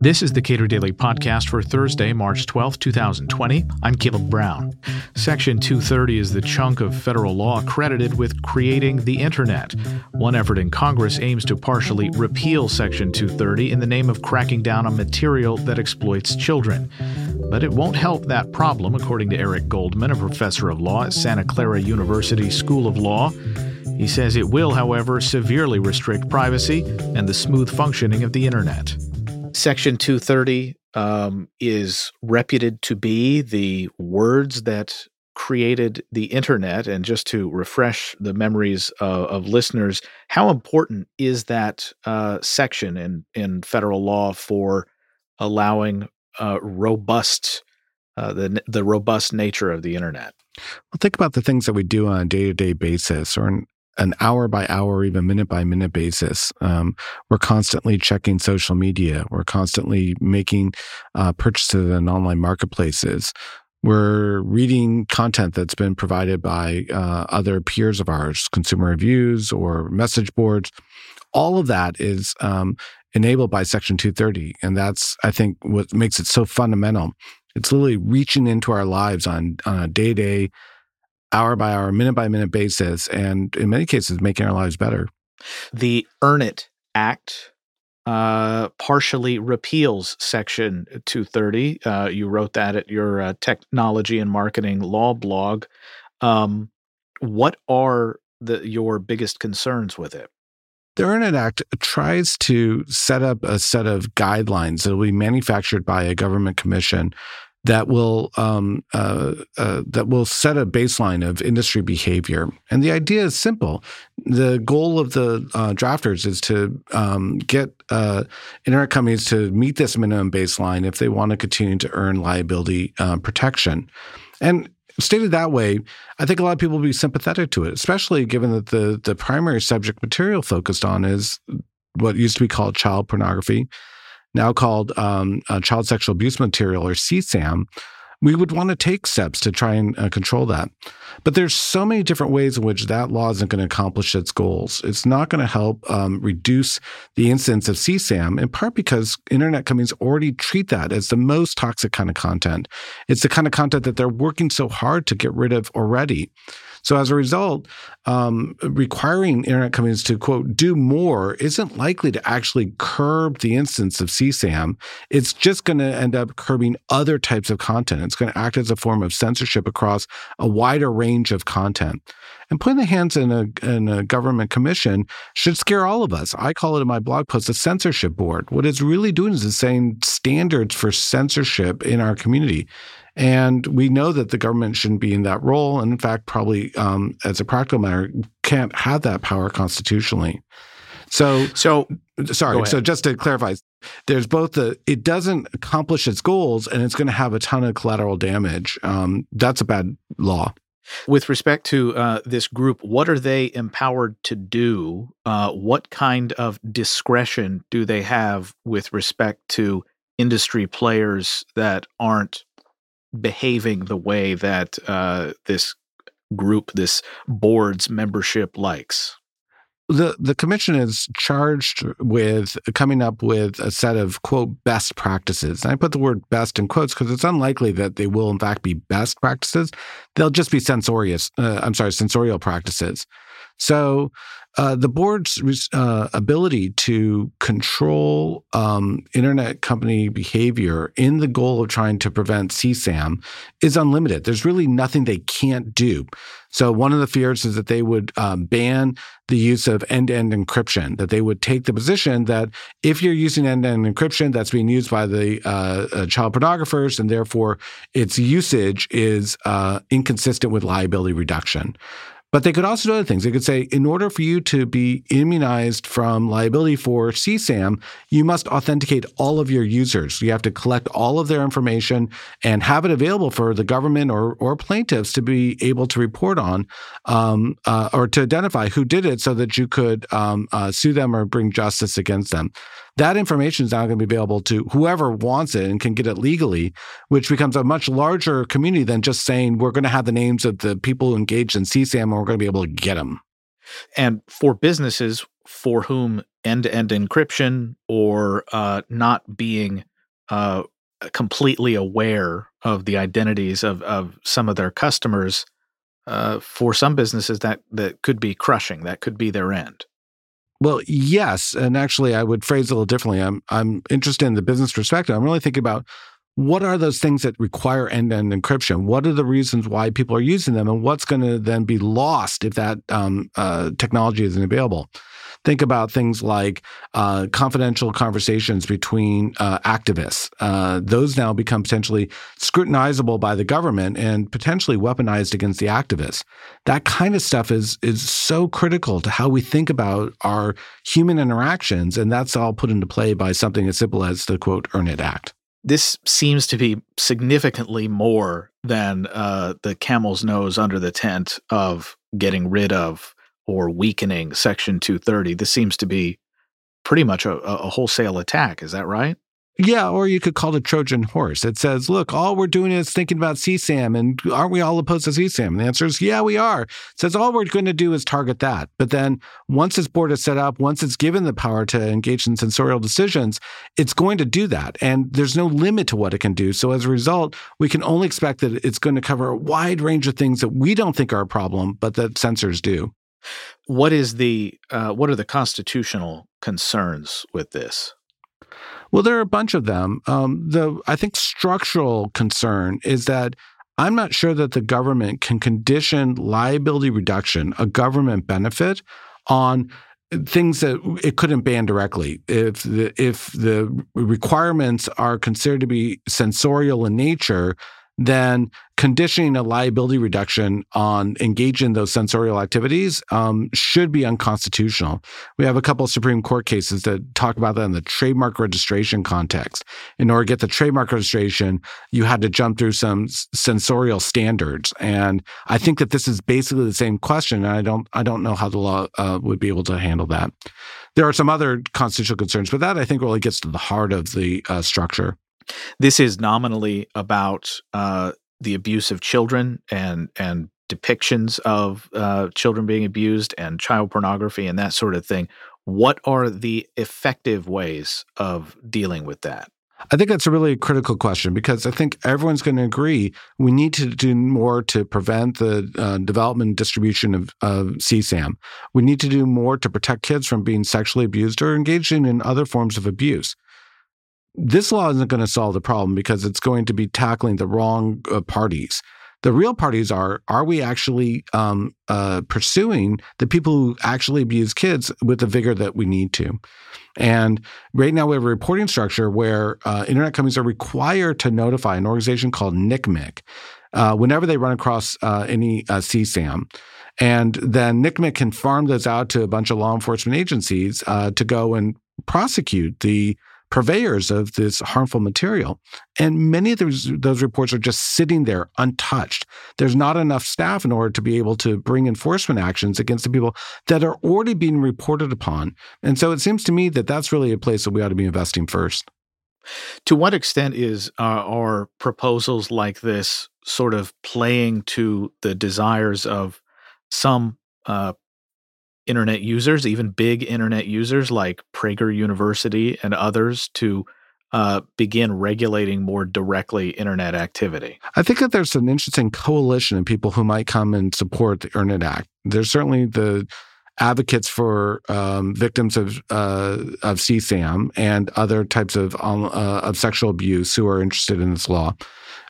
This is the Cato Daily Podcast for Thursday, March 12, 2020. I'm Caleb Brown. Section 230 is the chunk of federal law credited with creating the Internet. One effort in Congress aims to partially repeal Section 230 in the name of cracking down on material that exploits children. But it won't help that problem, according to Eric Goldman, a professor of law at Santa Clara University School of Law. He says it will, however, severely restrict privacy and the smooth functioning of the Internet. Section 230 um, is reputed to be the words that created the internet. And just to refresh the memories uh, of listeners, how important is that uh, section in, in federal law for allowing uh, robust uh, the the robust nature of the internet? Well, think about the things that we do on a day to day basis, or an hour by hour, even minute by minute basis. Um, we're constantly checking social media. We're constantly making uh, purchases in online marketplaces. We're reading content that's been provided by uh, other peers of ours, consumer reviews or message boards. All of that is um, enabled by Section 230. And that's, I think, what makes it so fundamental. It's literally reaching into our lives on, on a day to day hour by hour, minute by minute basis, and in many cases, making our lives better. The Earn It Act uh, partially repeals Section 230. Uh, you wrote that at your uh, technology and marketing law blog. Um, what are the, your biggest concerns with it? The Earn It Act tries to set up a set of guidelines that will be manufactured by a government commission that will um, uh, uh, that will set a baseline of industry behavior. And the idea is simple. The goal of the uh, drafters is to um, get uh, internet companies to meet this minimum baseline if they want to continue to earn liability uh, protection. And stated that way, I think a lot of people will be sympathetic to it, especially given that the the primary subject material focused on is what used to be called child pornography now called um, uh, child sexual abuse material or CSAM, we would want to take steps to try and uh, control that. But there's so many different ways in which that law isn't going to accomplish its goals. It's not going to help um, reduce the incidence of CSAM, in part because internet companies already treat that as the most toxic kind of content. It's the kind of content that they're working so hard to get rid of already. So as a result, um, requiring internet companies to quote do more isn't likely to actually curb the instance of CSAM. It's just going to end up curbing other types of content. It's going to act as a form of censorship across a wider range of content. And putting the hands in a, in a government commission should scare all of us. I call it in my blog post a censorship board. What it's really doing is it's saying standards for censorship in our community. And we know that the government shouldn't be in that role. And in fact, probably um, as a practical matter, can't have that power constitutionally. So, so sorry. So just to clarify, there's both the it doesn't accomplish its goals and it's going to have a ton of collateral damage. Um, that's a bad law. With respect to uh, this group, what are they empowered to do? Uh, what kind of discretion do they have with respect to industry players that aren't behaving the way that uh, this group, this board's membership likes? The the commission is charged with coming up with a set of quote best practices. And I put the word best in quotes because it's unlikely that they will in fact be best practices. They'll just be censorious. Uh, I'm sorry, censorial practices. So uh, the board's uh, ability to control um, internet company behavior in the goal of trying to prevent CSAM is unlimited. There's really nothing they can't do. So one of the fears is that they would um, ban the use of end-to-end encryption. That they would take the position that if you're using end-to-end encryption, that's being used by the uh, uh child pornographers, and therefore its usage is uh, inconsistent with liability reduction. But they could also do other things. They could say, in order for you to be immunized from liability for CSAM, you must authenticate all of your users. You have to collect all of their information and have it available for the government or, or plaintiffs to be able to report on um, uh, or to identify who did it so that you could um, uh, sue them or bring justice against them. That information is now going to be available to whoever wants it and can get it legally, which becomes a much larger community than just saying we're going to have the names of the people who engaged in CSAM and we're going to be able to get them. And for businesses for whom end-to-end encryption or uh, not being uh, completely aware of the identities of, of some of their customers uh, for some businesses that that could be crushing that could be their end well yes and actually i would phrase it a little differently i'm i'm interested in the business perspective i'm really thinking about what are those things that require end-to-end encryption? What are the reasons why people are using them, and what's going to then be lost if that um, uh, technology isn't available? Think about things like uh, confidential conversations between uh, activists. Uh, those now become potentially scrutinizable by the government and potentially weaponized against the activists. That kind of stuff is is so critical to how we think about our human interactions, and that's all put into play by something as simple as the quote EarnIt Act this seems to be significantly more than uh, the camel's nose under the tent of getting rid of or weakening Section 230. This seems to be pretty much a, a wholesale attack. Is that right? Yeah, or you could call it a Trojan horse. It says, look, all we're doing is thinking about CSAM, and aren't we all opposed to CSAM? And the answer is, yeah, we are. It says all we're going to do is target that. But then once this board is set up, once it's given the power to engage in censorial decisions, it's going to do that. And there's no limit to what it can do. So as a result, we can only expect that it's going to cover a wide range of things that we don't think are a problem, but that censors do. What is the uh, what are the constitutional concerns with this? Well, there are a bunch of them. Um, the I think structural concern is that I'm not sure that the government can condition liability reduction, a government benefit, on things that it couldn't ban directly. If the if the requirements are considered to be censorial in nature, then conditioning a liability reduction on engaging those censorial activities um, should be unconstitutional. We have a couple of Supreme Court cases that talk about that in the trademark registration context. In order to get the trademark registration, you had to jump through some censorial standards, and I think that this is basically the same question. And I don't, I don't know how the law uh, would be able to handle that. There are some other constitutional concerns, but that I think really gets to the heart of the uh, structure. This is nominally about uh, the abuse of children and and depictions of uh, children being abused and child pornography and that sort of thing. What are the effective ways of dealing with that? I think that's a really critical question because I think everyone's going to agree we need to do more to prevent the uh, development and distribution of, of CSAM. We need to do more to protect kids from being sexually abused or engaging in other forms of abuse this law isn't going to solve the problem because it's going to be tackling the wrong uh, parties. The real parties are are we actually um, uh, pursuing the people who actually abuse kids with the vigor that we need to? And right now, we have a reporting structure where uh, internet companies are required to notify an organization called NCMEC uh, whenever they run across uh, any uh, CSAM. And then NCMEC can farm those out to a bunch of law enforcement agencies to go and prosecute the purveyors of this harmful material. And many of those, those reports are just sitting there untouched. There's not enough staff in order to be able to bring enforcement actions against the people that are already being reported upon. And so it seems to me that that's really a place that we ought to be investing first. To what extent is uh, are proposals like this sort of playing to the desires of some uh, internet users, even big internet users like Prager University and others, to uh, begin regulating more directly internet activity? I think that there's an interesting coalition of people who might come and support the EarnIt Act. There's certainly the advocates for um, victims of uh, of CSAM and other types of um, uh, of sexual abuse who are interested in this law,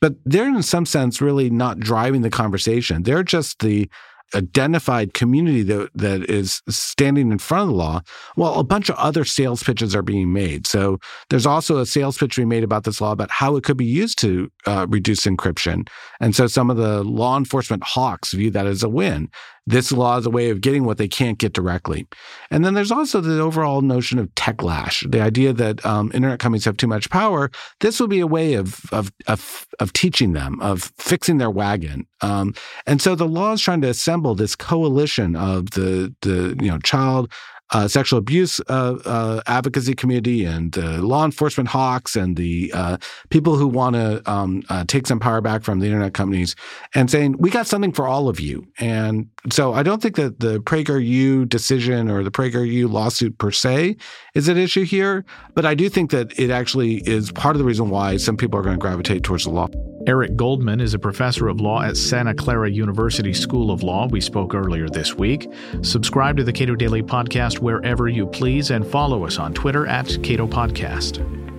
but they're in some sense really not driving the conversation. They're just the identified community that, that is standing in front of the law, well, a bunch of other sales pitches are being made. So there's also a sales pitch we made about this law about how it could be used to uh, reduce encryption. And so some of the law enforcement hawks view that as a win this law is a way of getting what they can't get directly. And then there's also the overall notion of techlash, the idea that um, internet companies have too much power. This will be a way of of of, of teaching them, of fixing their wagon. Um, and so the law is trying to assemble this coalition of the the you know child uh, sexual abuse uh, uh, advocacy community and the law enforcement hawks and the uh, people who want to um, uh, take some power back from the internet companies and saying, we got something for all of you. And so I don't think that the PragerU decision or the PragerU lawsuit per se is at issue here, but I do think that it actually is part of the reason why some people are going to gravitate towards the law. Eric Goldman is a professor of law at Santa Clara University School of Law. We spoke earlier this week. Subscribe to the Cato Daily Podcast wherever you please and follow us on Twitter at Cato Podcast.